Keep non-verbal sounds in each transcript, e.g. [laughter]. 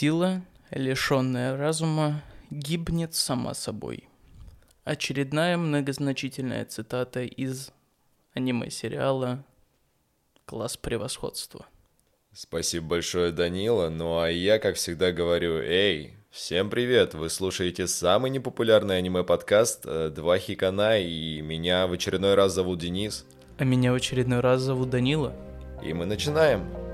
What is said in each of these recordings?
Сила, лишенная разума, гибнет сама собой. Очередная многозначительная цитата из аниме-сериала «Класс превосходства». Спасибо большое, Данила. Ну а я, как всегда, говорю, эй, всем привет! Вы слушаете самый непопулярный аниме-подкаст э, «Два хикана», и меня в очередной раз зовут Денис. А меня в очередной раз зовут Данила. И мы начинаем.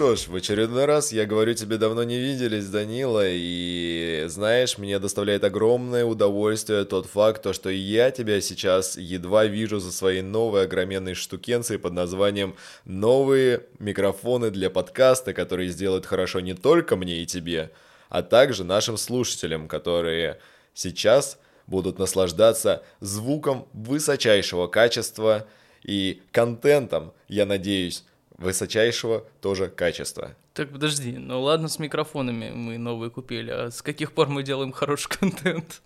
Что ж, в очередной раз я говорю тебе, давно не виделись, Данила, и знаешь, мне доставляет огромное удовольствие тот факт, то, что я тебя сейчас едва вижу за своей новой огроменной штукенцией под названием «Новые микрофоны для подкаста», которые сделают хорошо не только мне и тебе, а также нашим слушателям, которые сейчас будут наслаждаться звуком высочайшего качества и контентом, я надеюсь, высочайшего тоже качества. Так, подожди, ну ладно, с микрофонами мы новые купили, а с каких пор мы делаем хороший [laughs] контент?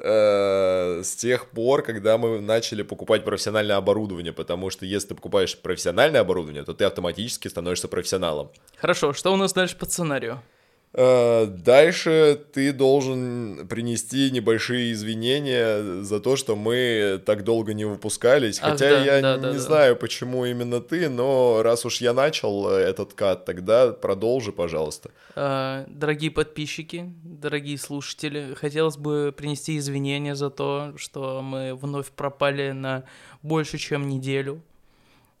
Э, с тех пор, когда мы начали покупать профессиональное оборудование, потому что если ты покупаешь профессиональное оборудование, то ты автоматически становишься профессионалом. Хорошо, что у нас дальше по сценарию? Э, дальше ты должен принести небольшие извинения за то, что мы так долго не выпускались. Ах, Хотя да, я да, не да, знаю, почему именно ты, но раз уж я начал э, этот кат, тогда продолжи, пожалуйста. А, Дорогие подписчики, дорогие слушатели, хотелось бы принести извинения за то, что мы вновь пропали на больше, чем неделю.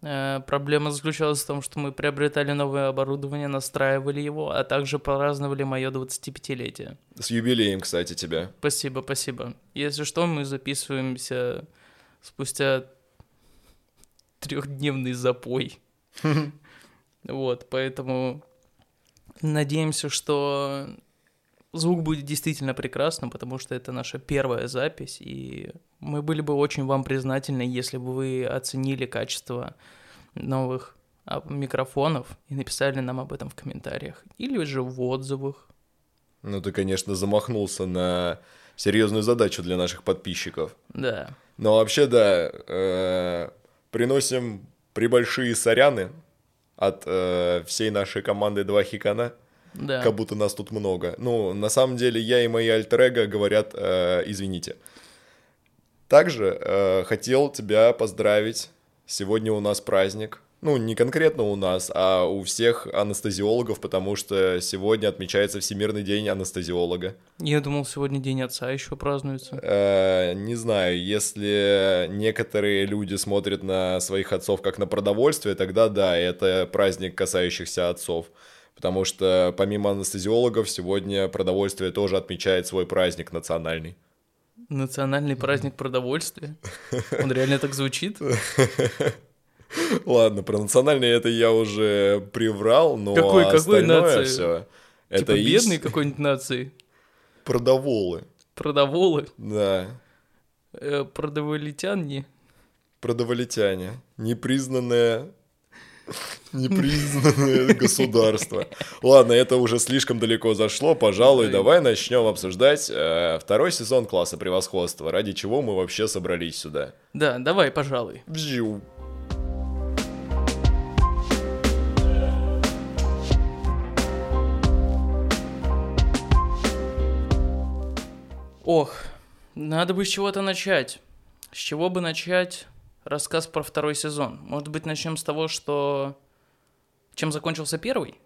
Э, Проблема заключалась в том, что мы приобретали новое оборудование, настраивали его, а также праздновали мое 25-летие. С юбилеем, кстати, тебя. Спасибо, спасибо. Если что, мы записываемся спустя трехдневный запой. [laughs] Вот, поэтому надеемся, что звук будет действительно прекрасным, потому что это наша первая запись, и мы были бы очень вам признательны, если бы вы оценили качество новых а, микрофонов и написали нам об этом в комментариях или же в отзывах. Ну, ты, конечно, замахнулся на серьезную задачу для наших подписчиков. Да. Но вообще, да, э, приносим прибольшие соряны от э, всей нашей команды «Два хикана». Да. Как будто нас тут много. Ну, на самом деле, я и мои альтер говорят э, «извините». Также э, хотел тебя поздравить. Сегодня у нас праздник. Ну, не конкретно у нас, а у всех анестезиологов, потому что сегодня отмечается Всемирный день анестезиолога. Я думал, сегодня День Отца еще празднуется. Э, не знаю, если некоторые люди смотрят на своих отцов как на продовольствие, тогда да, это праздник касающихся отцов. Потому что помимо анестезиологов сегодня продовольствие тоже отмечает свой праздник национальный. Национальный праздник продовольствия. Он реально так звучит? [laughs] Ладно, про национальный это я уже приврал, но Какой- какой нации? все. Типа бедный какой-нибудь нации. Продоволы, Продоволы. да. Э, продоволитян не. Продоволитяне. Непризнанное Непризнанное [laughs] государство. Ладно, это уже слишком далеко зашло. Пожалуй, Да. давай начнем обсуждать э, второй сезон класса превосходства. Ради чего мы вообще собрались сюда? Да, давай, пожалуй. Бжиу. Ох, надо бы с чего-то начать. С чего бы начать рассказ про второй сезон? Может быть, начнем с того, что... Чем закончился первый?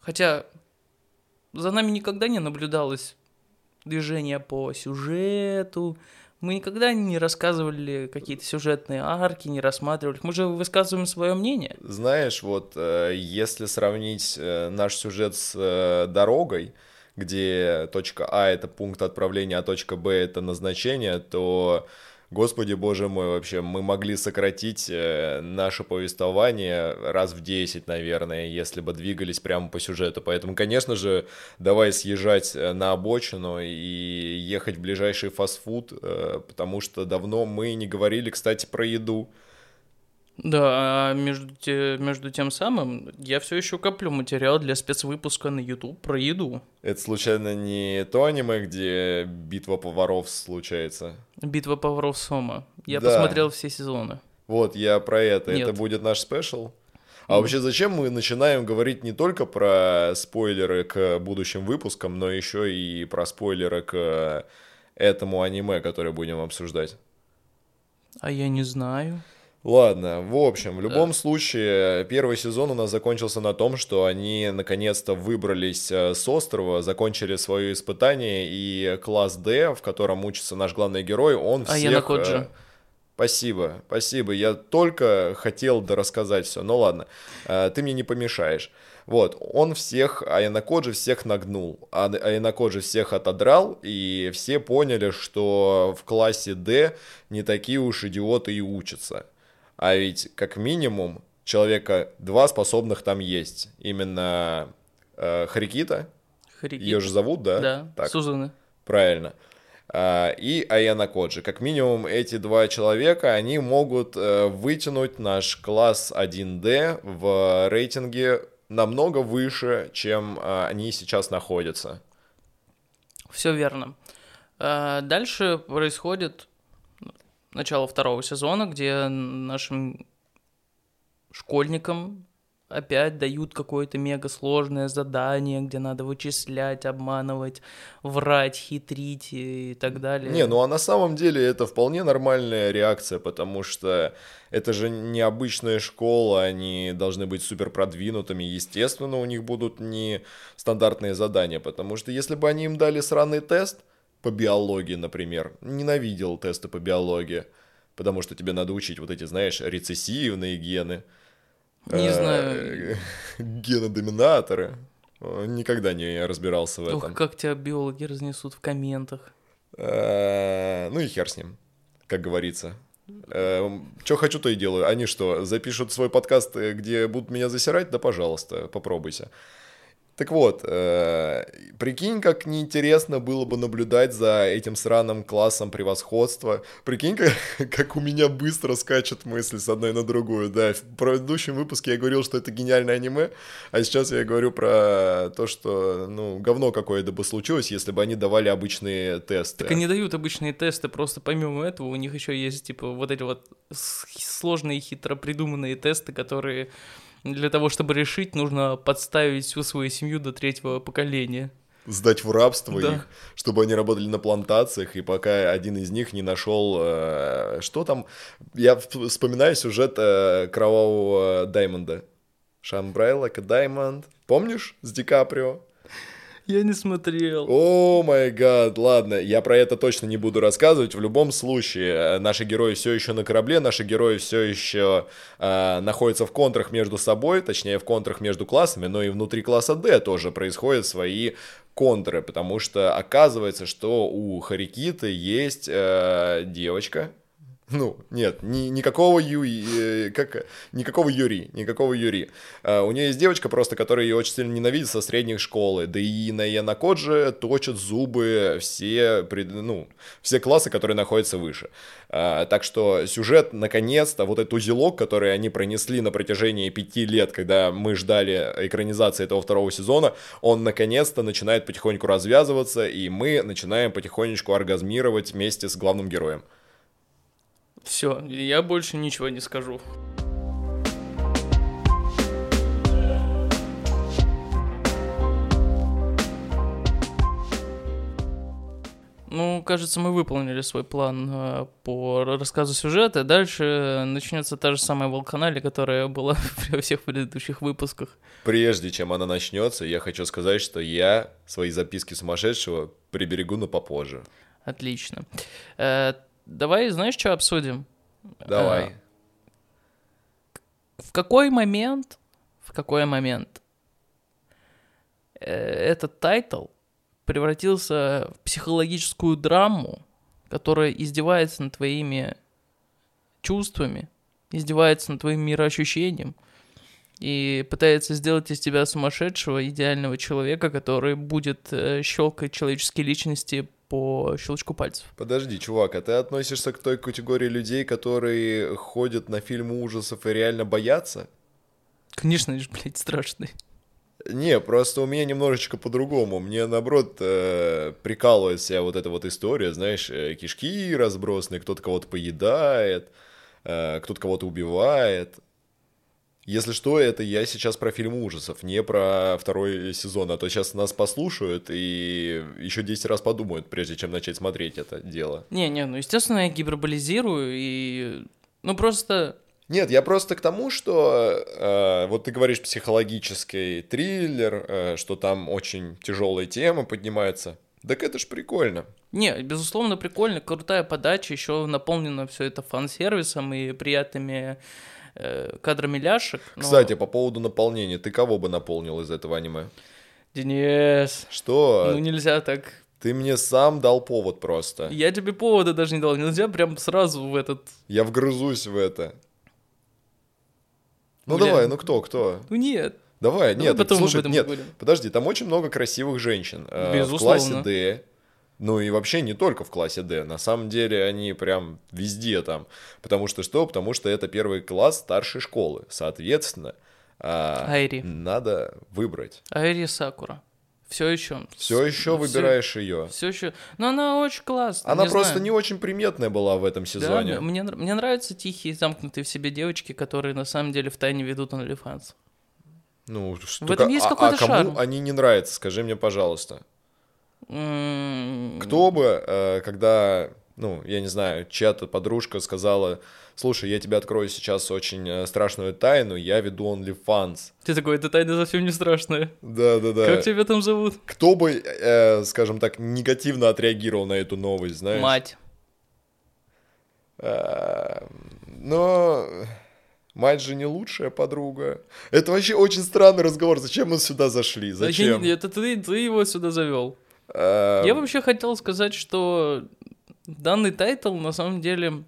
Хотя за нами никогда не наблюдалось движение по сюжету. Мы никогда не рассказывали какие-то сюжетные арки, не рассматривали. Мы же высказываем свое мнение. Знаешь, вот э, если сравнить э, наш сюжет с э, дорогой, где точка А это пункт отправления, а точка Б это назначение, то Господи, боже мой, вообще, мы могли сократить э, наше повествование раз в 10, наверное, если бы двигались прямо по сюжету. Поэтому, конечно же, давай съезжать э, на обочину и ехать в ближайший фастфуд, э, потому что давно мы не говорили, кстати, про еду. Да, а между, те, между тем самым я все еще коплю материал для спецвыпуска на YouTube про еду. Это случайно не то аниме, где битва поваров случается? Битва поваров Сома. Я Да. посмотрел все сезоны. Вот, я про это. Нет. Это будет наш спешл? А вообще, зачем мы начинаем говорить не только про спойлеры к будущим выпускам, но еще и про спойлеры к этому аниме, которое будем обсуждать? А я не знаю. Ладно, в общем, в любом случае, первый сезон у нас закончился на том, что они наконец-то выбрались э, с острова, закончили свое испытание, и класс D, в котором учится наш главный герой, он А всех... я на Коджи. э, Спасибо, спасибо. Я только хотел дорассказать все. Ну ладно, э, ты мне не помешаешь. Вот, он всех, Аянакоджи всех нагнул, а Аянакоджи всех отодрал, и все поняли, что в классе D не такие уж идиоты и учатся. А ведь, как минимум, человека два способных там есть. Именно э, Харикита, Харики. ее же зовут, да? Да, Так, Сузаны. Правильно. А, И Аяна Коджи. Как минимум эти два человека, они могут э, вытянуть наш класс 1D в рейтинге намного выше, чем а, они сейчас находятся. Все верно. А, Дальше происходит начало второго сезона, где нашим школьникам опять дают какое-то мега сложное задание, где надо вычислять, обманывать, врать, хитрить и так далее. Не, ну а на самом деле это вполне нормальная реакция, потому что это же необычная школа, они должны быть супер продвинутыми, естественно, у них будут не стандартные задания, потому что если бы они им дали сраный тест по биологии, например, ненавидел тесты по биологии, потому что тебе надо учить вот эти, знаешь, рецессивные гены. Не э, знаю. [laughs] Генодоминаторы. Э, Никогда не разбирался в Ох, этом. как тебя биологи разнесут в комментах. Э, Ну и хер с ним, как говорится. Что хочу, то и делаю. Они что, запишут свой подкаст, э, где будут меня засирать? Да, пожалуйста, попробуйте. Так вот, э, прикинь, как неинтересно было бы наблюдать за этим сраным классом превосходства. Прикинь, как, [laughs] как у меня быстро скачет мысль с одной на другую. Да, в предыдущем выпуске я говорил, что это гениальное аниме, а сейчас я говорю про то, что, ну, говно какое-то бы случилось, если бы они давали обычные тесты. Так они дают обычные тесты, просто помимо этого у них еще есть, типа, вот эти вот сложные, хитро придуманные тесты, которые для того, чтобы решить, нужно подставить всю свою семью до третьего поколения. сдать в рабство Да. их, чтобы они работали на плантациях, и пока один из них не нашел, э, что там, я вспоминаю сюжет э, Кровавого Даймонда. A diamond. Помнишь с Ди Каприо? Я не смотрел. О май гад, ладно, я про это точно не буду рассказывать. В любом случае, э, наши герои все еще на корабле, наши герои все еще э, находятся в контрах между собой, точнее в контрах между классами, но и внутри класса D тоже происходят свои контры, потому что оказывается, что у Харикиты есть э, девочка. Ну, нет, ни, никакого Юи, э, как, никакого Юри, никакого Юри. Э, у нее есть девочка просто, которая ее очень сильно ненавидит со средних школы. Да и на Янакодже точат зубы все, ну, все классы, которые находятся выше. Э, так что сюжет, наконец-то, вот этот узелок, который они пронесли на протяжении пяти лет, когда мы ждали экранизации этого второго сезона, он наконец-то начинает потихоньку развязываться, и мы начинаем потихонечку оргазмировать вместе с главным героем. Все, я больше ничего не скажу. Ну, кажется, мы выполнили свой план э, по рассказу сюжета. Дальше начнется та же самая волканалия, которая была [laughs] во всех предыдущих выпусках. Прежде чем она начнется, я хочу сказать, что я свои записки сумасшедшего приберегу на попозже. Отлично. Давай, знаешь, что обсудим? Давай. Э, в какой момент, в какой момент э, этот title превратился в психологическую драму, которая издевается над твоими чувствами, издевается над твоим мироощущением и пытается сделать из тебя сумасшедшего, идеального человека, который будет э, щелкать человеческие личности по щелчку пальцев. Подожди, чувак, а ты относишься к той категории людей, которые ходят на фильмы ужасов и реально боятся? Конечно, же, блядь, страшные. Не, просто у меня немножечко по-другому. Мне, наоборот, э, прикалывает вся вот эта вот история, знаешь, э, кишки разбросаны, кто-то кого-то поедает, э, кто-то кого-то убивает. Если что, это я сейчас про фильм ужасов, не про второй сезон, а то сейчас нас послушают и еще 10 раз подумают, прежде чем начать смотреть это дело. Не-не, ну, естественно, я гиперболизирую и... Ну, просто... Нет, я просто к тому, что э, вот ты говоришь психологический триллер, э, что там очень тяжелые темы поднимаются. Так это ж прикольно. Не, безусловно, прикольно, крутая подача, еще наполнено все это фан-сервисом и приятными э, кадрами ляшек. но- Кстати, по поводу наполнения, ты кого бы наполнил из этого аниме? Денис, Что? ну нельзя так. Ты мне сам дал повод просто. Я тебе повода даже не дал, нельзя прям сразу в этот... Я вгрызусь в это. Ну Бля. давай, ну кто, кто? Ну нет. Давай, Давай нет, потом слушай, об этом нет, поговорим. подожди, там очень много красивых женщин. э, В Безусловно. классе D. Ну и вообще не только в классе D. На самом деле они прям везде там. Потому что что? Потому что это первый класс старшей школы. Соответственно, а, Айри. надо выбрать. Айри Сакура. Все еще. Все еще выбираешь ее. Все еще. Но она очень классная. Она не просто знаю. не очень приметная была в этом Да, сезоне. мне, нр- мне нравятся тихие, замкнутые в себе девочки, которые на самом деле в тайне ведут OnlyFans. Ну, В этом ка- есть а- какой-то а кому шарм. они не нравятся, скажи мне, пожалуйста. Кто бы, э, когда, ну, я не знаю, чья-то подружка сказала, слушай, я тебе открою сейчас очень э, страшную тайну, я веду OnlyFans. Ты такой, это тайна совсем не страшная. Да-да-да. Как тебя там зовут? Кто бы, э, скажем так, негативно отреагировал на эту новость, знаешь? Мать. Э, Но мать же не лучшая подруга. Это вообще очень странный разговор. Зачем мы сюда зашли? Зачем? Это ты, ты его сюда завел. Э, Я вообще хотел сказать, что данный title на самом деле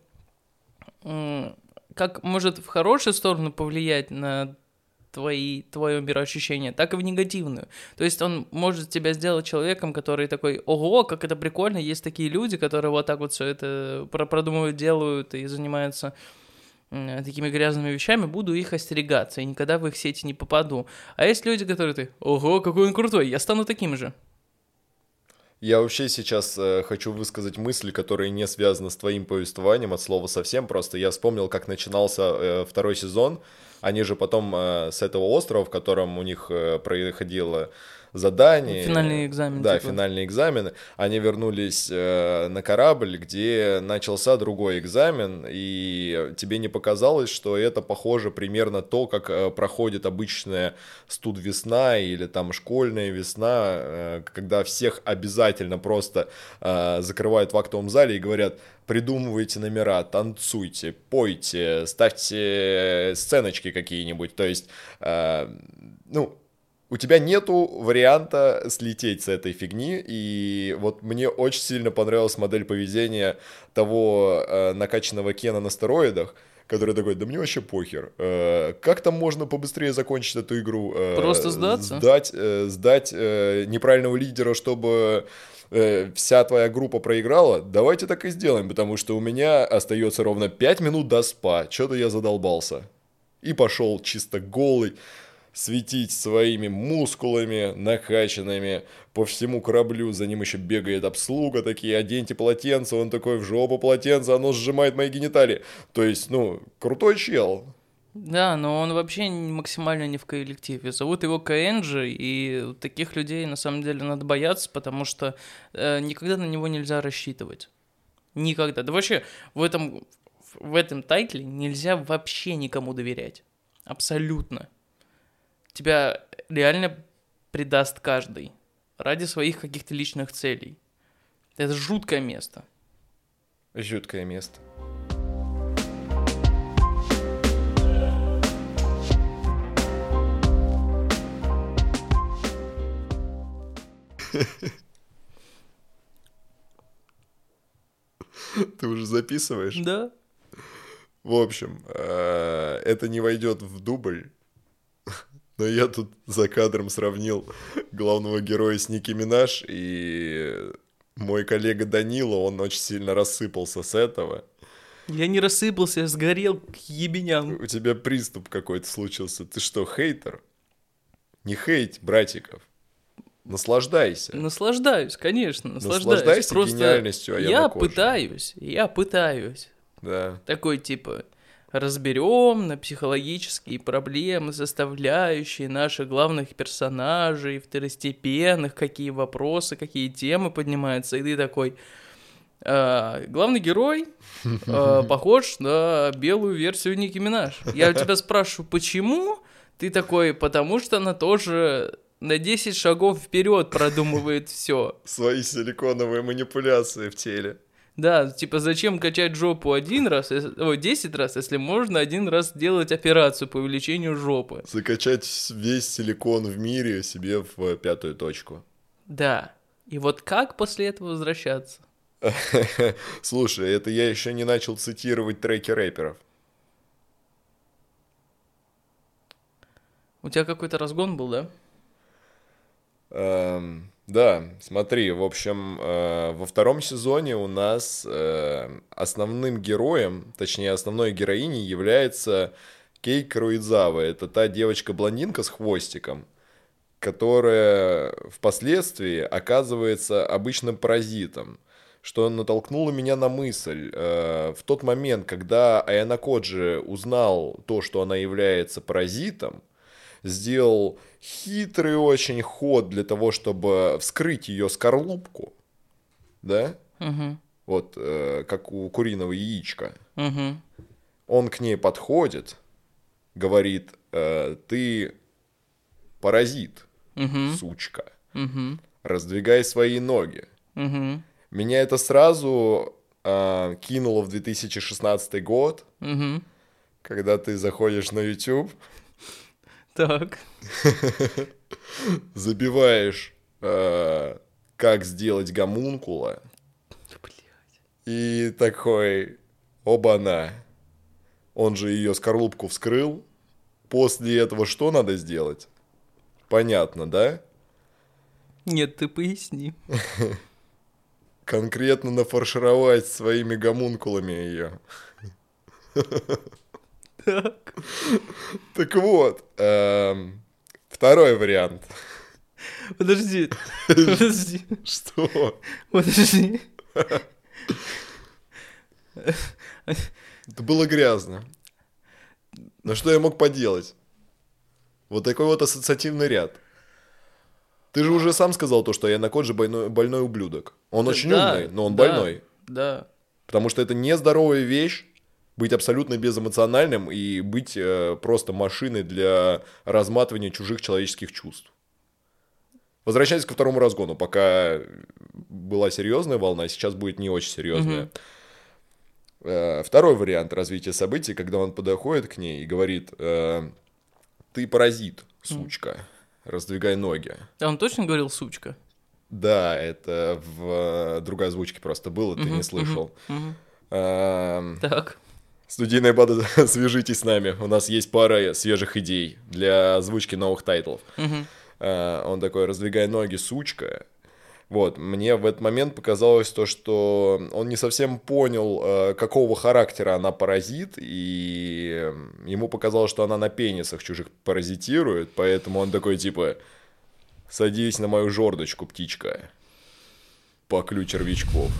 как может в хорошую сторону повлиять на твои, твое мироощущение, так и в негативную. То есть он может тебя сделать человеком, который такой, ого, как это прикольно, есть такие люди, которые вот так вот все это про- продумывают, делают и занимаются такими грязными вещами, буду их остерегаться и никогда в их сети не попаду. А есть люди, которые ты, ого, какой он крутой, я стану таким же. Я вообще сейчас э, хочу высказать мысль, которая не связана с твоим повествованием от слова совсем. Просто я вспомнил, как начинался э, второй сезон. Они же потом э, с этого острова, в котором у них э, происходило задание. Финальный экзамен, Да, типа. финальные экзамены. Они вернулись э, на корабль, где начался другой экзамен, и тебе не показалось, что это похоже примерно то, как э, проходит обычная студ весна или там школьная весна, э, когда всех обязательно просто э, закрывают в актовом зале и говорят, придумывайте номера, танцуйте, пойте, ставьте сценочки какие-нибудь. То есть, э, ну, у тебя нету варианта слететь с этой фигни, и вот мне очень сильно понравилась модель поведения того э, накачанного Кена на стероидах, который такой, да мне вообще похер, Э, как там можно побыстрее закончить эту игру? Э, Просто сдаться? Сдать, э, сдать э, неправильного лидера, чтобы э, вся твоя группа проиграла, давайте так и сделаем, потому что у меня остается ровно 5 минут до спа, что-то я задолбался. И пошел чисто голый, светить своими мускулами накачанными по всему кораблю. За ним еще бегает обслуга, такие, оденьте полотенце. Он такой, в жопу полотенце, оно сжимает мои гениталии. То есть, ну, крутой чел. Да, но он вообще максимально не в коллективе. Зовут его Каэнджи, и таких людей на самом деле надо бояться, потому что э, никогда на него нельзя рассчитывать. Никогда. Да вообще в этом, в этом тайтле нельзя вообще никому доверять. Абсолютно. Тебя реально предаст каждый ради своих каких-то личных целей. Это жуткое место. Жуткое место. Ты уже записываешь? Да. В общем, э, это не войдет в дубль. Но я тут за кадром сравнил главного героя с Ники Минаж, и мой коллега Данила, он очень сильно рассыпался с этого. Я не рассыпался, я сгорел к ебеням. У тебя приступ какой-то случился. Ты что, хейтер? Не хейт, братиков. Наслаждайся. Наслаждаюсь, конечно, наслаждаюсь. Наслаждайся Просто гениальностью Аяна я Кожи. пытаюсь, я пытаюсь. Да. Такой типа разберем на психологические проблемы, составляющие наших главных персонажей, второстепенных, какие вопросы, какие темы поднимаются, и ты такой, «А, главный герой а, [laughs] похож на белую версию Ники Минаж. Я у тебя спрашиваю, почему? Ты такой, потому что она тоже на 10 шагов вперед продумывает все. Свои силиконовые манипуляции в теле. Да, типа зачем качать жопу один раз, ой, 10 раз, если можно один раз делать операцию по увеличению жопы. Закачать весь силикон в мире себе в пятую точку. Да. И вот как после этого возвращаться? [laughs] Слушай, это я еще не начал цитировать треки рэперов. У тебя какой-то разгон был, да? Эм, да, смотри, в общем, э, во втором сезоне у нас э, основным героем, точнее, основной героиней является Кейк Руидзава. Это та девочка-блондинка с хвостиком, которая впоследствии оказывается обычным паразитом, что натолкнуло меня на мысль. э, в тот момент, когда Аяна Коджи узнал то, что она является паразитом, сделал хитрый очень ход для того, чтобы вскрыть ее скорлупку, да, Угу. вот э, как у куриного яичка. Угу. Он к ней подходит, говорит, э, ты паразит, Угу. сучка, Угу. раздвигай свои ноги. Угу. Меня это сразу э, кинуло в 2016 год, Угу. когда ты заходишь на YouTube, Так. [laughs] забиваешь, э, как сделать гомункула, Блядь. и такой, оба-на, он же ее скорлупку вскрыл, после этого что надо сделать? Понятно, да? Нет, ты поясни. [laughs] Конкретно нафаршировать своими гомункулами ее. [laughs] Так. Так вот, эм, второй вариант. Подожди. Подожди. Что? Подожди. Это было грязно. Но что я мог поделать? Вот такой вот ассоциативный ряд. Ты же уже сам сказал то, что я на же больной, больной ублюдок. Он очень Да, умный, но он да, больной. Да. Потому что это нездоровая вещь быть абсолютно безэмоциональным и быть э, просто машиной для разматывания чужих человеческих чувств. Возвращаясь ко второму разгону, пока была серьезная волна, сейчас будет не очень серьезная. Э, Второй вариант развития событий, когда он подходит к ней и говорит, э, ты паразит, сучка, раздвигай ноги. А он точно говорил сучка? Да, это в другой озвучке просто было, ты не слышал. Мгм. Эм, Так. Студийная банда, [laughs] свяжитесь с нами. У нас есть пара свежих идей для озвучки новых тайтлов. Э, Он такой, раздвигай ноги, сучка. Вот, мне в этот момент показалось то, что он не совсем понял, э, какого характера она паразит, и ему показалось, что она на пенисах чужих паразитирует, поэтому он такой, типа, садись на мою жердочку, птичка, поклю червячков.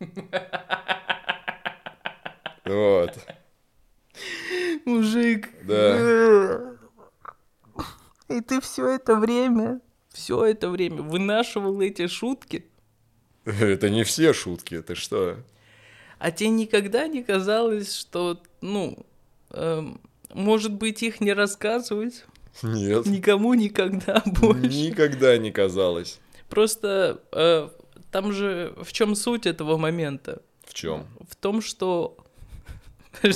[laughs] Вот. Мужик. Да. И ты все это время, все это время вынашивал эти шутки, Это не все шутки, ты что? а тебе никогда не казалось, что, ну, эм, может быть, их не рассказывать Нет. никому никогда [laughs] больше. Никогда не казалось. Просто э, там же в чем суть этого момента? В чем? В том, что... Ты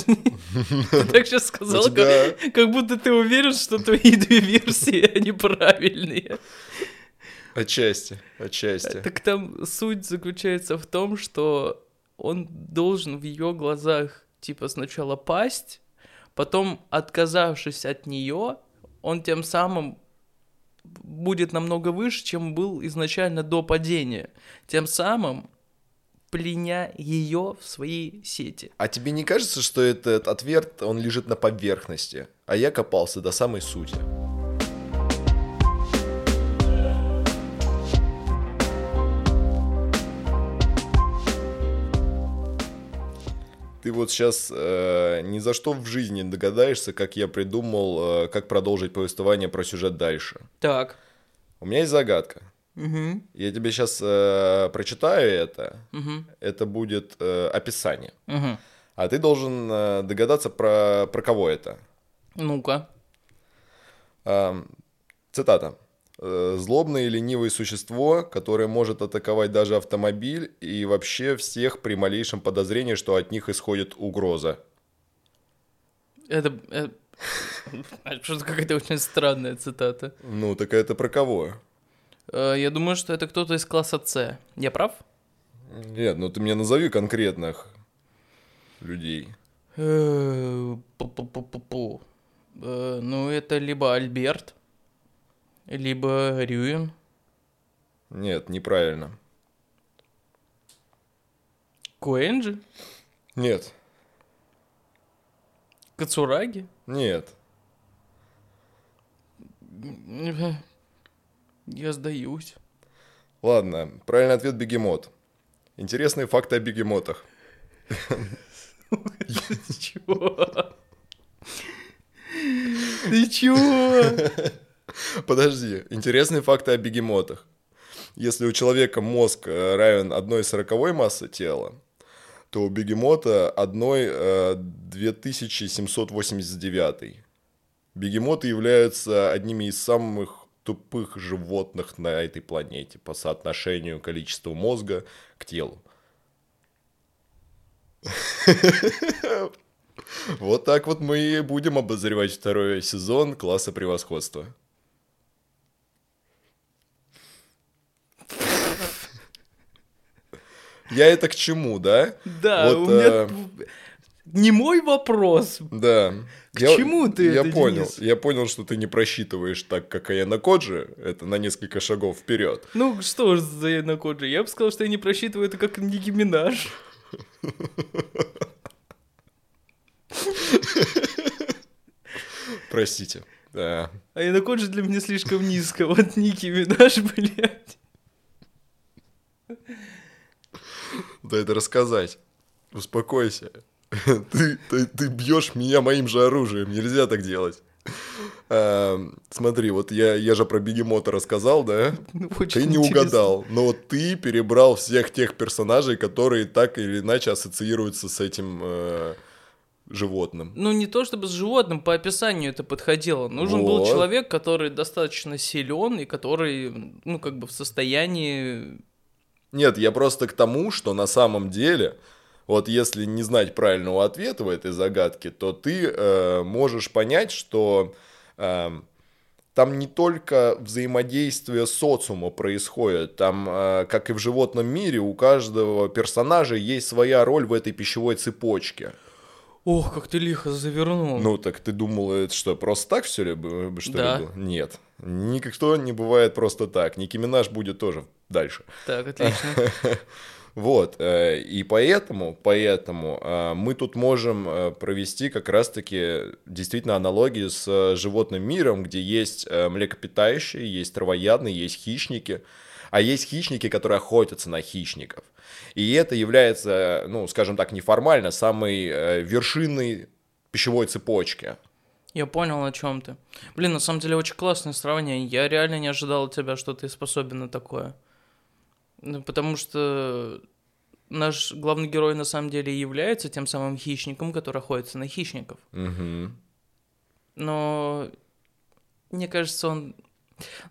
так сейчас сказал, тебя- как, как будто ты уверен, что твои две версии, они правильные. Отчасти, отчасти. Так там суть заключается в том, что он должен в ее глазах, типа, сначала пасть, потом, отказавшись от нее, он тем самым будет намного выше, чем был изначально до падения. Тем самым пленя ее в свои сети. А тебе не кажется, что этот ответ, он лежит на поверхности, а я копался до самой сути? Ты вот сейчас э, ни за что в жизни не догадаешься, как я придумал, э, как продолжить повествование про сюжет дальше. Так. У меня есть загадка. Угу. Я тебе сейчас э, прочитаю это. Угу. Это будет э, описание. Угу. А ты должен э, догадаться про, про кого это. Ну-ка. Э, цитата. «Э, Злобное и ленивое существо, которое может атаковать даже автомобиль и вообще всех при малейшем подозрении, что от них исходит угроза. Это... э, [laughs] Что-то какая-то очень странная цитата. Ну, так это про кого? Э, Я думаю, что это кто-то из класса С. Я прав? Нет, ну ты мне назови конкретных людей. Э, Пу-пу-пу-пу-пу. Э, Ну, это либо Альберт, либо Рюин. Нет, неправильно. Куэнджи? Нет, Кацураги? нет. Э, Я сдаюсь. Ладно, правильный ответ бегемот. Интересные факты о бегемотах. Чего? Ты чего? Подожди, интересные факты о бегемотах. Если у человека мозг э, равен 1,40 массы тела, то у бегемота 1 э, 2789. Бегемоты являются одними из самых тупых животных на этой планете по соотношению количества мозга к телу. [laughs] Вот так вот мы и будем обозревать второй сезон класса превосходства. [laughs] Я это к чему, да? Да, Вот, у меня... Не мой вопрос. Да. К чему ты я это, понял. Денис? Я понял, что ты не просчитываешь так, как Аяна Коджи. Это на несколько шагов вперед. Ну что ж за Янакоджи? Я бы сказал, что я не просчитываю это как Ники Минаж. Простите. Да. А Янакоджи для меня слишком низко. Вот Ники Минаж, блядь. Да это рассказать. Успокойся. [laughs] Ты, ты, ты бьешь меня моим же оружием. Нельзя так делать. А, смотри, вот я, я же про бегемота рассказал, да? Ну, Ты не интересно. угадал, но ты перебрал всех тех персонажей, которые так или иначе ассоциируются с этим э, животным. Ну, не то чтобы с животным, по описанию это подходило. Нужен был Вот. человек, который достаточно силен и который, ну, как бы в состоянии... Нет, я просто к тому, что на самом деле, вот если не знать правильного ответа в этой загадке, то ты э, можешь понять, что э, там не только взаимодействие социума происходит, там, э, как и в животном мире, у каждого персонажа есть своя роль в этой пищевой цепочке. Ох, как ты лихо завернул. Ну, так ты думал, это что, просто так все ли, б- что ли Да. было? Нет. Никто не бывает просто так. Ники Минаж будет тоже дальше. Так, отлично. [laughs] Вот, э, и поэтому, поэтому э, мы тут можем э, провести как раз-таки действительно аналогию с животным миром, где есть млекопитающие, есть травоядные, есть хищники, а есть хищники, которые охотятся на хищников. И это является, ну, скажем так, неформально, самой вершиной пищевой цепочки. Я понял, о чем ты. Блин, на самом деле очень классное сравнение. Я реально не ожидал от тебя, что ты способен на такое. Ну, потому что наш главный герой на самом деле является тем самым хищником, который охотится на хищников. Мгм. Но мне кажется, он...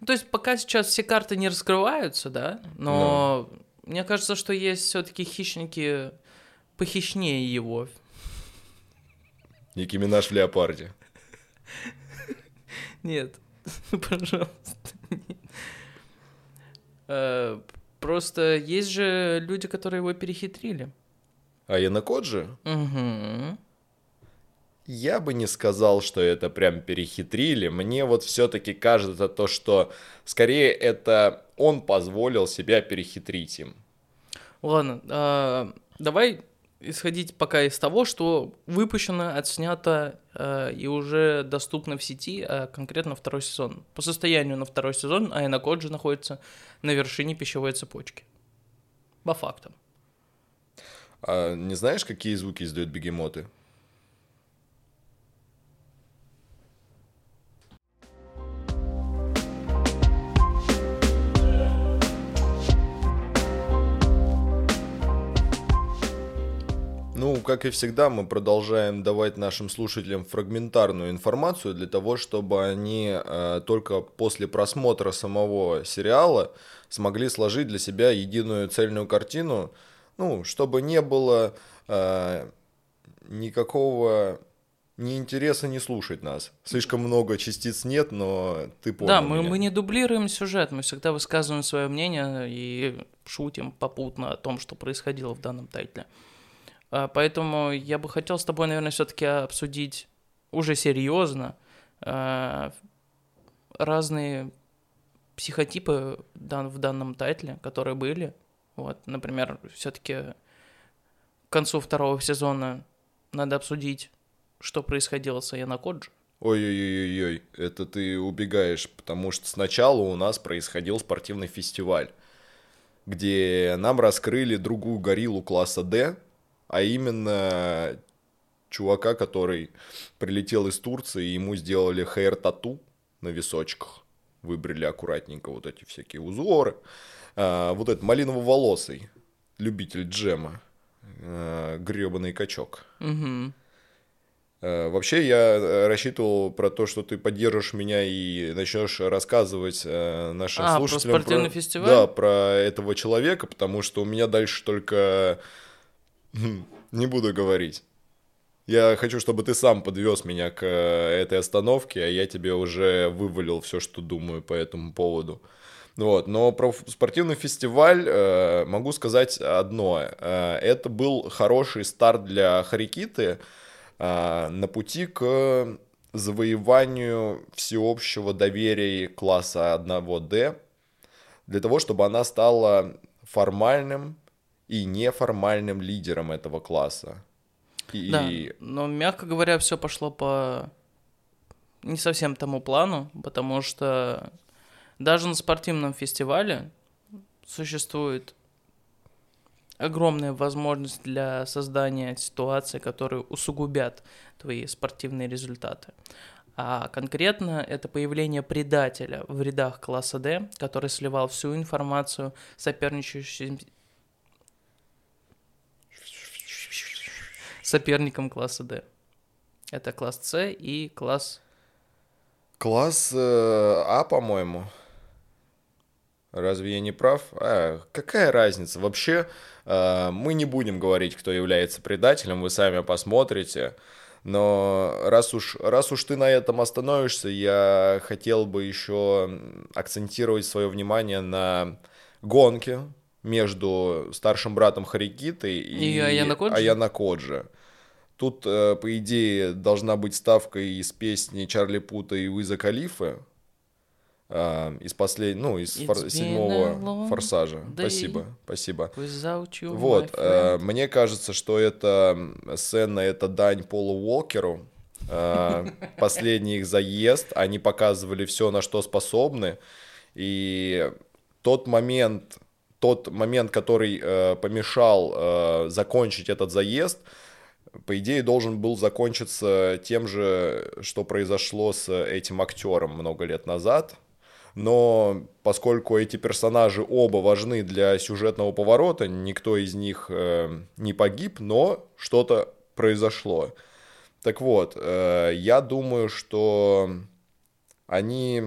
Ну, то есть пока сейчас все карты не раскрываются, да, но мне кажется, что есть все-таки хищники похищнее его. Ники Минаж в леопарде. Нет, [laughs] пожалуйста. нет. Просто есть же люди, которые его перехитрили. А Янакоджи? Угу. Я бы не сказал, что это прям перехитрили. Мне вот все-таки кажется то, что скорее это он позволил себя перехитрить им. Ладно, а, давай исходить пока из того, что выпущено, отснято э, и уже доступно в сети, а конкретно второй сезон. По состоянию на второй сезон Айна Коджи находится на вершине пищевой цепочки. По фактам. А не знаешь, какие звуки издают бегемоты? Как и всегда, мы продолжаем давать нашим слушателям фрагментарную информацию для того, чтобы они э, только после просмотра самого сериала смогли сложить для себя единую цельную картину, ну, чтобы не было э, никакого неинтереса не слушать нас. Слишком много частиц нет, но ты понял Да, мы, меня. мы не дублируем сюжет, мы всегда высказываем свое мнение и шутим попутно о том, что происходило в данном тайтле. А, Поэтому я бы хотел с тобой, наверное, все-таки обсудить уже серьезно а, разные психотипы в данном тайтле, которые были. Вот, например, все-таки к концу второго сезона надо обсудить, что происходило с Аяна Коджи. Ой-ой-ой-ой, это ты убегаешь, потому что сначала у нас происходил спортивный фестиваль, где нам раскрыли другую гориллу класса D, а именно чувака, который прилетел из Турции, и ему сделали хейр-тату на височках, выбрали аккуратненько вот эти всякие узоры. А, вот этот малиново-волосый любитель джема, гребаный качок. Угу. Э, Вообще я э, рассчитывал про то, что ты поддержишь меня и начнешь рассказывать э, нашим А, про слушателям спортивный фестиваль? Да, про этого человека, потому что у меня дальше только не буду говорить. Я хочу, чтобы ты сам подвез меня к э, этой остановке, а я тебе уже вывалил все, что думаю по этому поводу. Вот, но про спортивный фестиваль э, могу сказать одно. Э, это был хороший старт для Харикиты э, на пути к завоеванию всеобщего доверия класса 1D, для того, чтобы она стала формальным и неформальным лидером этого класса. И Да, но, мягко говоря, все пошло по не совсем тому плану, потому что даже на спортивном фестивале существует огромная возможность для создания ситуаций, которые усугубят твои спортивные результаты. А конкретно это появление предателя в рядах класса D, который сливал всю информацию соперничающим соперником класса D. Это класс С и класс... Класс э, А, по-моему. Разве я не прав? А, какая разница? Вообще, э, мы не будем говорить, кто является предателем, вы сами посмотрите. Но раз уж, раз уж ты на этом остановишься, я хотел бы еще акцентировать свое внимание на гонке между старшим братом Харикитой и, И Аяна Коджи? Тут, э, по идее, должна быть ставка из песни Чарли Пута и Уиза Калифы. а, из последнего, ну, из фор- седьмого форсажа. Спасибо, спасибо. Вот, э, мне кажется, что эта сцена это дань Полу Уолкеру. Э, [laughs] Последний их заезд, они показывали все, на что способны. И тот момент, тот момент, который э, помешал закончить этот заезд, по идее, должен был закончиться тем же, что произошло с этим актером много лет назад. Но поскольку эти персонажи оба важны для сюжетного поворота, никто из них э, не погиб, но что-то произошло. Так вот, э, я думаю, что они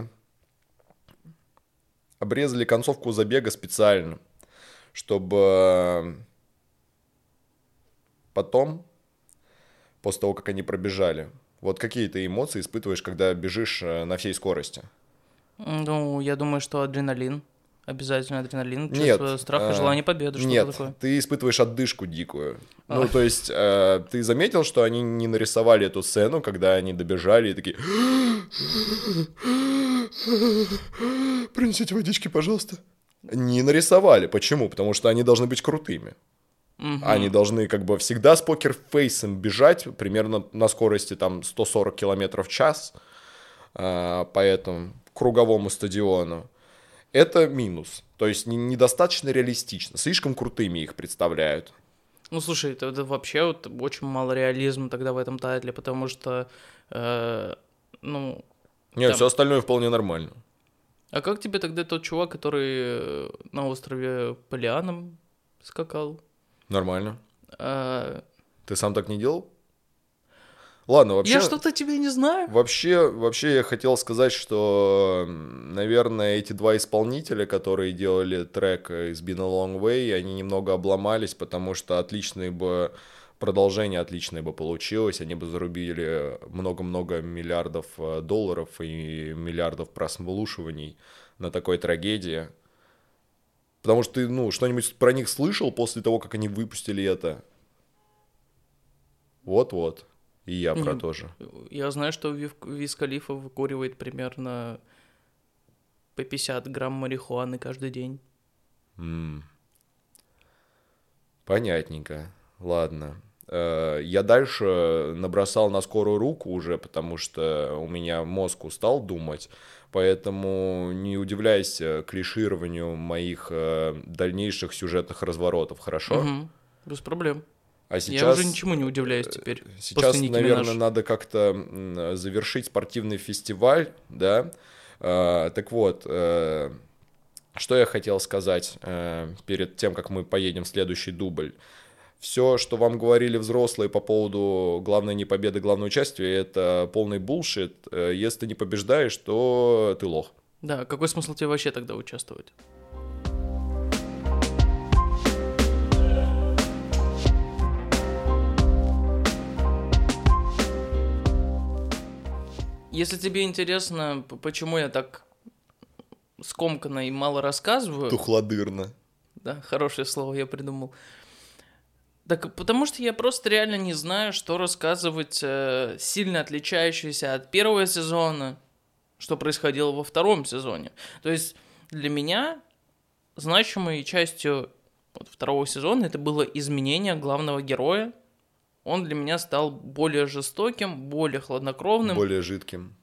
обрезали концовку забега специально, чтобы потом, после того, как они пробежали, вот какие ты эмоции испытываешь, когда бежишь э, на всей скорости? Ну, я думаю, что адреналин. Обязательно адреналин, Нет, чувство страха, а, желание победы, что Нет, такое. ты испытываешь отдышку дикую. А. Ну, то есть, э, ты заметил, что они не нарисовали эту сцену, когда они добежали и такие... Принесите водички, пожалуйста. Не нарисовали. Почему? Потому что они должны быть крутыми. Мгм. Они должны как бы всегда с покерфейсом бежать примерно на скорости там 140 километров в час а, по этому круговому стадиону. Это минус. То есть не- недостаточно реалистично. Слишком крутыми их представляют. Ну, слушай, это, это вообще вот очень мало реализма тогда в этом тайтле, потому что, э, ну, Не, Там- все остальное вполне нормально. а как тебе тогда тот чувак, который э, на острове Полианом скакал? Нормально. А, Ты сам так не делал? Ладно, вообще... Я что-то тебе не знаю. Вообще, вообще я хотел сказать, что, наверное, эти два исполнителя, которые делали трек из Been a Long Way, они немного обломались, потому что отличное бы продолжение отличное бы получилось, они бы зарубили много-много миллиардов э, долларов и миллиардов прослушиваний на такой трагедии. Потому что ты, ну, что-нибудь про них слышал после того, как они выпустили это? Вот-вот. И я про то же. Я знаю, что Виз Калифа выкуривает примерно по 50 грамм марихуаны каждый день. Понятненько. Ладно. Э, Я дальше набросал на скорую руку уже, потому что у меня мозг устал думать, поэтому не удивляйся клишированию моих э, дальнейших сюжетных разворотов, хорошо? Мгм. Без проблем. А Я сейчас... уже ничему не удивляюсь теперь. Сейчас, после Ники наверное, Минаж. надо как-то завершить спортивный фестиваль, да. А, так вот, э, что я хотел сказать э, перед тем, как мы поедем в следующий дубль. Все, что вам говорили взрослые по поводу главной не победы, главной участия, это полный булшит. Э, Если ты не побеждаешь, то ты лох. Да, какой смысл тебе вообще тогда участвовать? Если тебе интересно, почему я так скомканно и мало рассказываю, Тухлодырно. да, хорошее слово я придумал. Так потому что я просто реально не знаю, что рассказывать э, сильно отличающееся от первого сезона, что происходило во втором сезоне. То есть для меня значимой частью вот второго сезона это было изменение главного героя. Он для меня стал более жестоким, более хладнокровным Более жидким.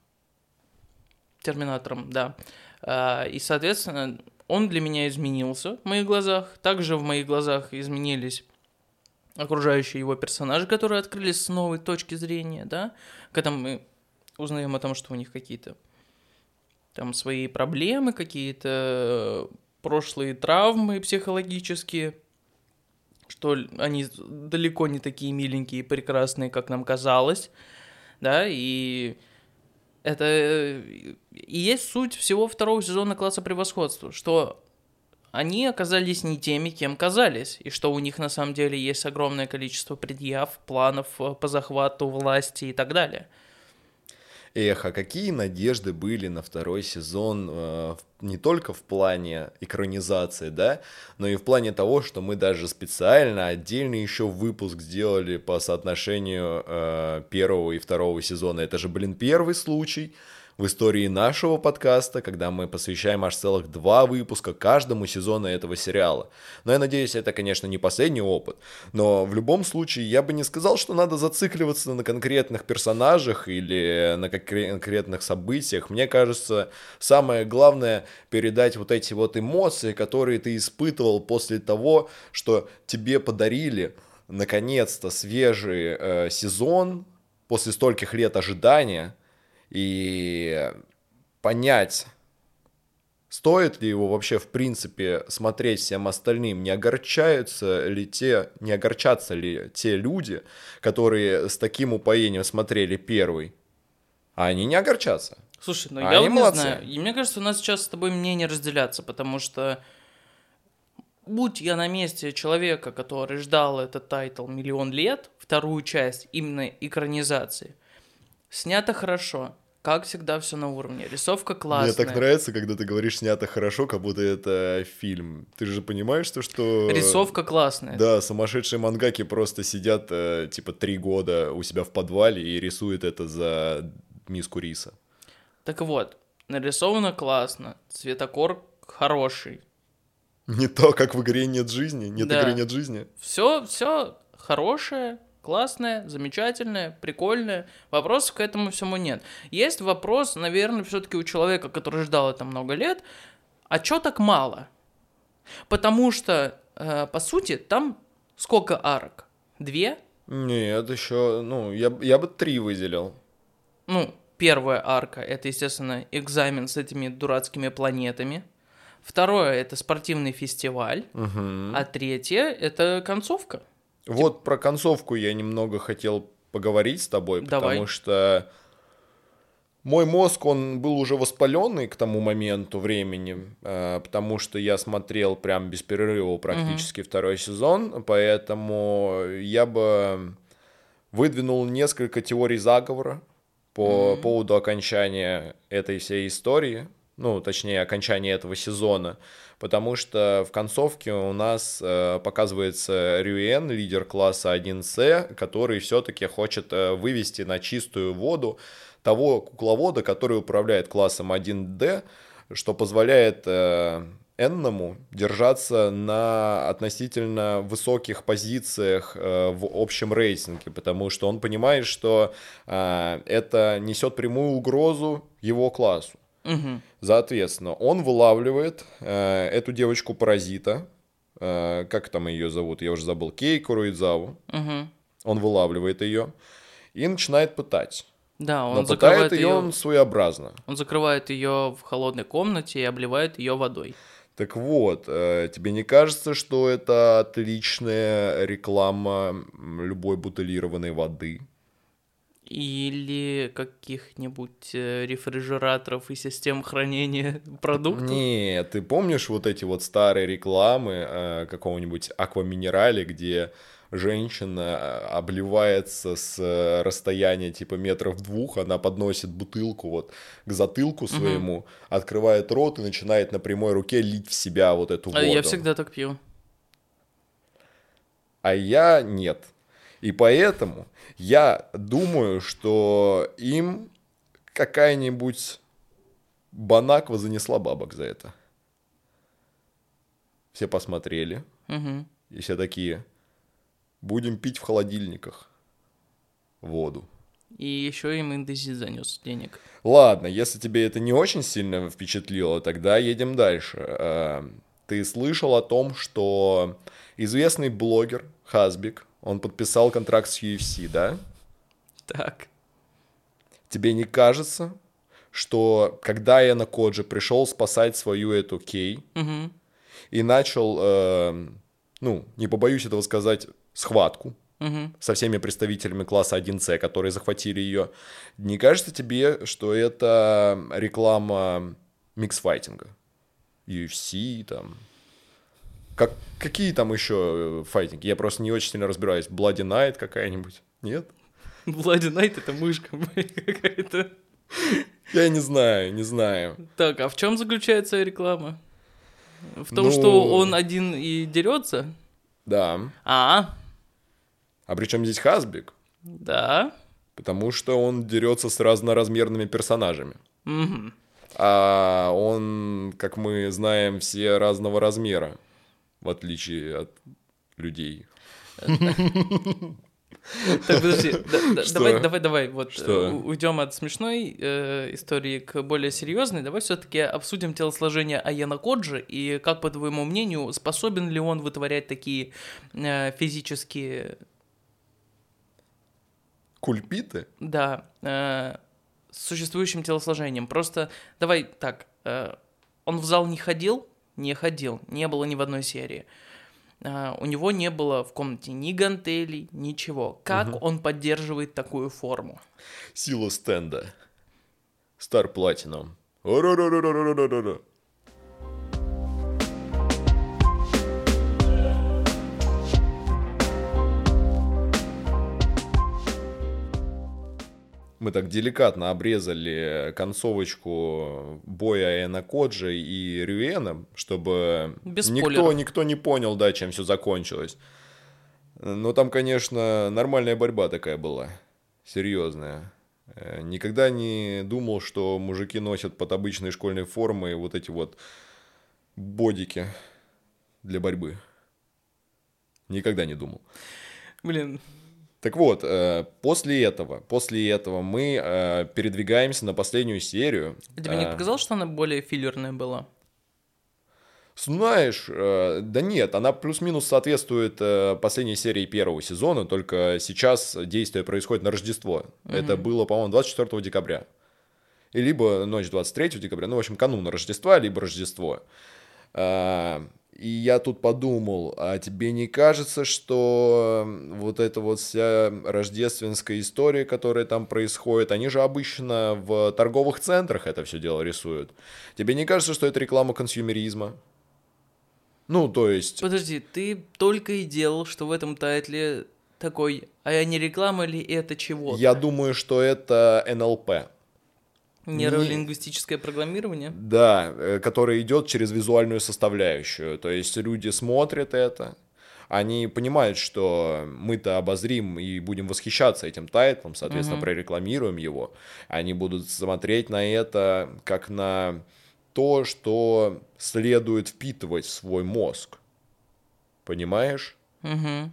терминатором, да. А, И, соответственно, он для меня изменился в моих глазах. Также в моих глазах изменились окружающие его персонажи, которые открылись с новой точки зрения, да, когда мы узнаем о том, что у них какие-то там свои проблемы, какие-то э, прошлые травмы психологические, что они далеко не такие миленькие и прекрасные, как нам казалось, да, и это э, и есть суть всего второго сезона класса превосходства, что они оказались не теми, кем казались, и что у них на самом деле есть огромное количество предъяв, планов э, по захвату власти и так далее. Эх, а какие надежды были на второй сезон э, не только в плане экранизации, да, но и в плане того, что мы даже специально отдельный еще выпуск сделали по соотношению э, первого и второго сезона. Это же, блин, первый случай в истории нашего подкаста, когда мы посвящаем аж целых два выпуска каждому сезону этого сериала. Но я надеюсь, это, конечно, не последний опыт, но в любом случае я бы не сказал, что надо зацикливаться на конкретных персонажах или на конкре- конкретных событиях. Мне кажется, самое главное передать вот эти вот эмоции, которые ты испытывал после того, что тебе подарили наконец-то свежий э, сезон после стольких лет ожидания и понять, стоит ли его вообще в принципе смотреть всем остальным, не огорчаются ли те, не огорчатся ли те люди, которые с таким упоением смотрели первый, а они не огорчатся. Слушай, ну А я вот не знаю. И мне кажется, у нас сейчас с тобой мнения разделятся, потому что будь я на месте человека, который ждал этот title миллион лет, вторую часть именно экранизации, снято хорошо, как всегда, все на уровне. Рисовка Мне классная. так нравится, когда ты говоришь снято хорошо, как будто это фильм. Ты же понимаешь, что... что... Рисовка классная. Да, сумасшедшие мангаки просто сидят, э, типа, три года у себя в подвале и рисуют это за миску риса. Так вот, нарисовано классно, цветокор хороший. Не то, как в игре нет жизни. Нет Да. игры нет жизни. Все, все хорошее, классное, замечательное, прикольное. Вопросов к этому всему нет. Есть вопрос, наверное, все-таки у человека, который ждал это много лет, а чё так мало? Потому что, э, по сути, там сколько арок? Две? Нет, еще, ну, я, я бы три выделил. Ну, первая арка это, естественно, экзамен с этими дурацкими планетами. Второе это спортивный фестиваль. Мгм. А третье это концовка. Вот про концовку я немного хотел поговорить с тобой, Давай. потому что мой мозг, он был уже воспаленный к тому моменту времени, э, потому что я смотрел прям без перерыва практически второй сезон, поэтому я бы выдвинул несколько теорий заговора по поводу окончания этой всей истории, ну, точнее, окончания этого сезона, потому что в концовке у нас э, показывается Рюен, лидер класса 1С, который все-таки хочет э, вывести на чистую воду того кукловода, который управляет классом 1D, что позволяет э, Энному держаться на относительно высоких позициях э, в общем рейтинге, потому что он понимает, что э, это несет прямую угрозу его классу. Мгм. Соответственно, он вылавливает э, эту девочку-паразита, э, как там ее зовут, я уже забыл, Кейко Руидзаву, Мгм. он вылавливает ее и начинает пытать. Да, он Но закрывает пытает ее ее. он своеобразно. Он закрывает ее в холодной комнате и обливает ее водой. Так вот, э, тебе не кажется, что это отличная реклама любой бутылированной воды? Или каких-нибудь э, рефрижераторов и систем хранения [laughs] продуктов. Не, ты помнишь вот эти вот старые рекламы э, какого-нибудь акваминерале, где женщина э, обливается с э, расстояния типа метров двух, она подносит бутылку вот к затылку своему, открывает рот и начинает на прямой руке лить в себя вот эту А воду. я всегда так пью. а я нет. И поэтому я думаю, что им какая-нибудь Банаква занесла бабок за это. Все посмотрели, Мгм. и все такие, будем пить в холодильниках воду. И еще им индези занес денег. Ладно, если тебе это не очень сильно впечатлило, тогда едем дальше. Э, Ты слышал о том, что известный блогер Хасбик, он подписал контракт с UFC, да? Так. Тебе не кажется, что когда я на Коджи пришел спасать свою эту Кей Мгм. и начал, э, ну, не побоюсь этого сказать, схватку Мгм. со всеми представителями класса 1С, которые захватили ее, не кажется тебе, что это реклама миксфайтинга? UFC там... Как, какие там еще э, файтинги? Я просто не очень сильно разбираюсь. Bloody Night какая-нибудь? Нет? Влади Найт это мышка какая-то. Я не знаю, не знаю. Так, а в чем заключается реклама? В том, Ну- что он один и дерется? Да. А, А при чем здесь Хасбик? да. Потому что он дерется с разноразмерными персонажами. Мгм. А он, как мы знаем, все разного размера, в отличие от людей. Так, подожди, давай, давай, давай, вот э, уйдем от смешной э, истории к более серьезной. Давай все-таки обсудим телосложение Аяна Коджи и как, по твоему мнению, способен ли он вытворять такие э, физические, Кульпиты? да, с существующим телосложением. Просто давай так, он в зал не ходил, не ходил, не было ни в одной серии. А, у него не было в комнате ни гантелей, ничего. Как он поддерживает такую форму? Сила стенда. Стар Платином. Мы так деликатно обрезали концовочку боя Эна Коджи и Рюэна, чтобы Без никто, спойлеров. никто не понял, да, чем все закончилось. Но там, конечно, нормальная борьба такая была, серьезная. Э, Никогда не думал, что мужики носят под обычной школьной формой вот эти вот бодики для борьбы. Никогда не думал. Блин, Так вот, э, после этого, после этого мы э, передвигаемся на последнюю серию. а тебе не Э, показалось, что она более филлерная была? Знаешь, да нет, она плюс-минус соответствует последней серии первого сезона, только сейчас действие происходит на Рождество. Это было, по-моему, 24 декабря. И либо ночь 23 декабря, ну, в общем, канун Рождества, либо Рождество. И я тут подумал, а тебе не кажется, что вот эта вот вся рождественская история, которая там происходит, они же обычно в торговых центрах это все дело рисуют. Тебе не кажется, что это реклама консюмеризма? Ну, то есть... Подожди, ты только и делал, что в этом title е такой, а не реклама ли это чего? Я думаю, что это НЛП. Нейролингвистическое программирование? Да, э, которая идет через визуальную составляющую. То есть люди смотрят это, они понимают, что мы-то обозрим и будем восхищаться этим тайтлом, соответственно, Мгм. прорекламируем его. Они будут смотреть на это как на то, что следует впитывать в свой мозг. Понимаешь? Угу.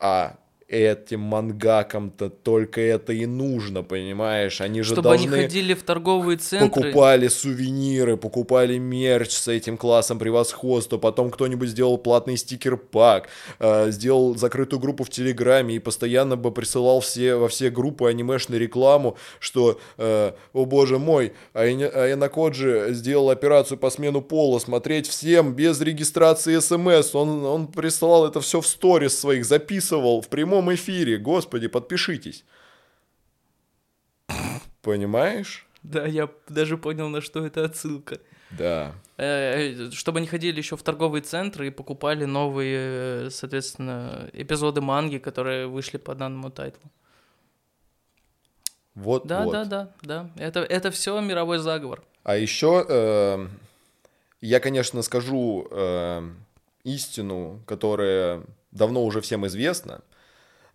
А этим мангакам-то только это и нужно, понимаешь? Они же Чтобы должны... они ходили в торговые центры. покупали сувениры, покупали мерч с этим классом превосходства, потом кто-нибудь сделал платный стикер-пак, э, сделал закрытую группу в Телеграме и постоянно бы присылал все, во все группы анимешную рекламу, что, э, о боже мой, Айна- Айна Коджи сделал операцию по смену пола, смотреть всем без регистрации смс, он, он присылал это все в сторис своих, записывал в прямом эфире, господи, подпишитесь. Понимаешь? Да, я даже понял, на что это отсылка. Да. Э, Чтобы они ходили еще в торговые центры и покупали новые, э, соответственно, эпизоды манги, которые вышли по данному тайтлу. Вот, Да, вот. да, да, да. Это, это все мировой заговор. А еще э, я, конечно, скажу э, истину, которая давно уже всем известна,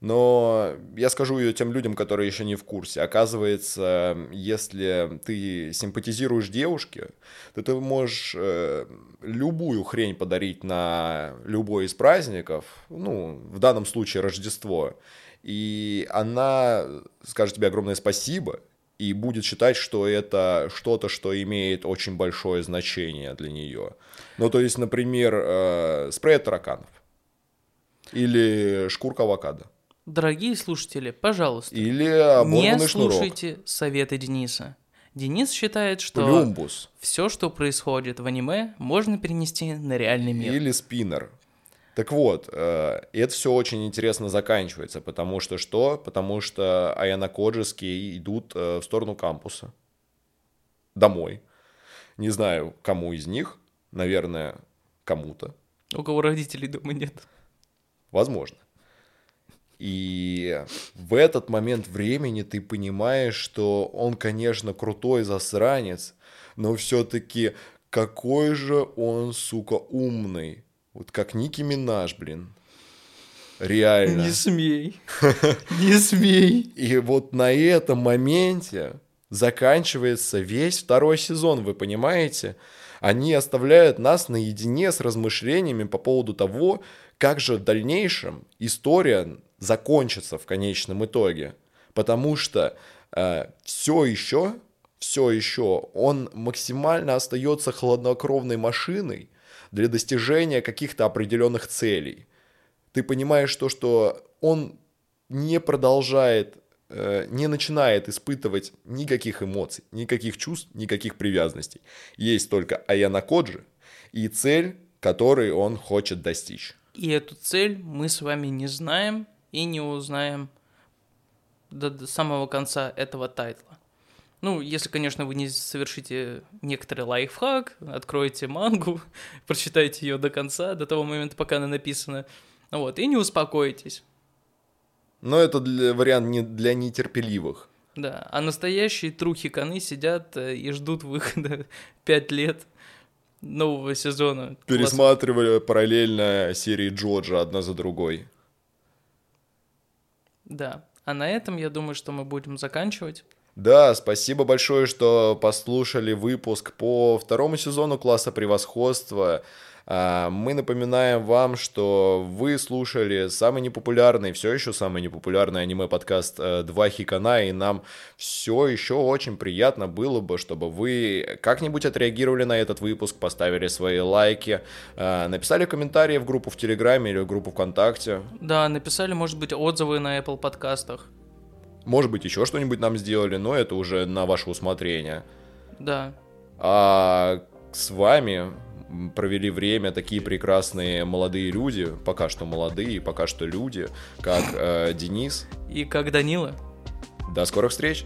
но я скажу ее тем людям, которые еще не в курсе. Оказывается, если ты симпатизируешь девушке, то ты можешь э, любую хрень подарить на любой из праздников, ну, в данном случае Рождество, и она скажет тебе огромное спасибо, и будет считать, что это что-то, что имеет очень большое значение для нее. Ну, то есть, например, э, спрей от тараканов. Или шкурка авокадо. Дорогие слушатели, пожалуйста, Или не шнурок. слушайте советы Дениса. Денис считает, что Люмбус. все, что происходит в аниме, можно перенести на реальный мир. Или спиннер. Так вот, э, это все очень интересно заканчивается, потому что что? Потому что Аяна Коджиски идут э, в сторону кампуса. Домой. Не знаю, кому из них. Наверное, кому-то. У кого родителей дома нет. Возможно. И в этот момент времени ты понимаешь, что он, конечно, крутой засранец, но все-таки какой же он, сука, умный. Вот как Ники Минаж, блин. Реально. Не смей. [laughs] Не смей. И вот на этом моменте заканчивается весь второй сезон, вы понимаете? Они оставляют нас наедине с размышлениями по поводу того, как же в дальнейшем история закончится в конечном итоге. Потому что все еще, все еще он максимально остается хладнокровной машиной для достижения каких-то определенных целей. Ты понимаешь то, что он не продолжает, э, не начинает испытывать никаких эмоций, никаких чувств, никаких привязанностей. Есть только Аяна Коджи и цель, которой он хочет достичь. И эту цель мы с вами не знаем и не узнаем до, до самого конца этого тайтла. Ну, если, конечно, вы не совершите некоторый лайфхак, откроете мангу, [laughs] прочитайте ее до конца, до того момента, пока она написана, вот, и не успокоитесь. Но это для, вариант не для нетерпеливых. Да, а настоящие трухи-коны сидят э, и ждут выхода [laughs] пять лет нового сезона. Пересматривали параллельно серии Джорджа одна за другой. Да, а на этом я думаю, что мы будем заканчивать. Да, спасибо большое, что послушали выпуск по второму сезону класса превосходства. А, мы напоминаем вам, что вы слушали самый непопулярный, все еще самый непопулярный аниме-подкаст э, «Два Хикана», и нам все еще очень приятно было бы, чтобы вы как-нибудь отреагировали на этот выпуск, поставили свои лайки, э, написали комментарии в группу в Телеграме или в группу ВКонтакте. Да, написали, может быть, отзывы на Apple подкастах. Может быть, еще что-нибудь нам сделали, но это уже на ваше усмотрение. Да. А с вами провели время такие прекрасные молодые люди, пока что молодые, пока что люди, как э, Денис. И как Данила. До скорых встреч!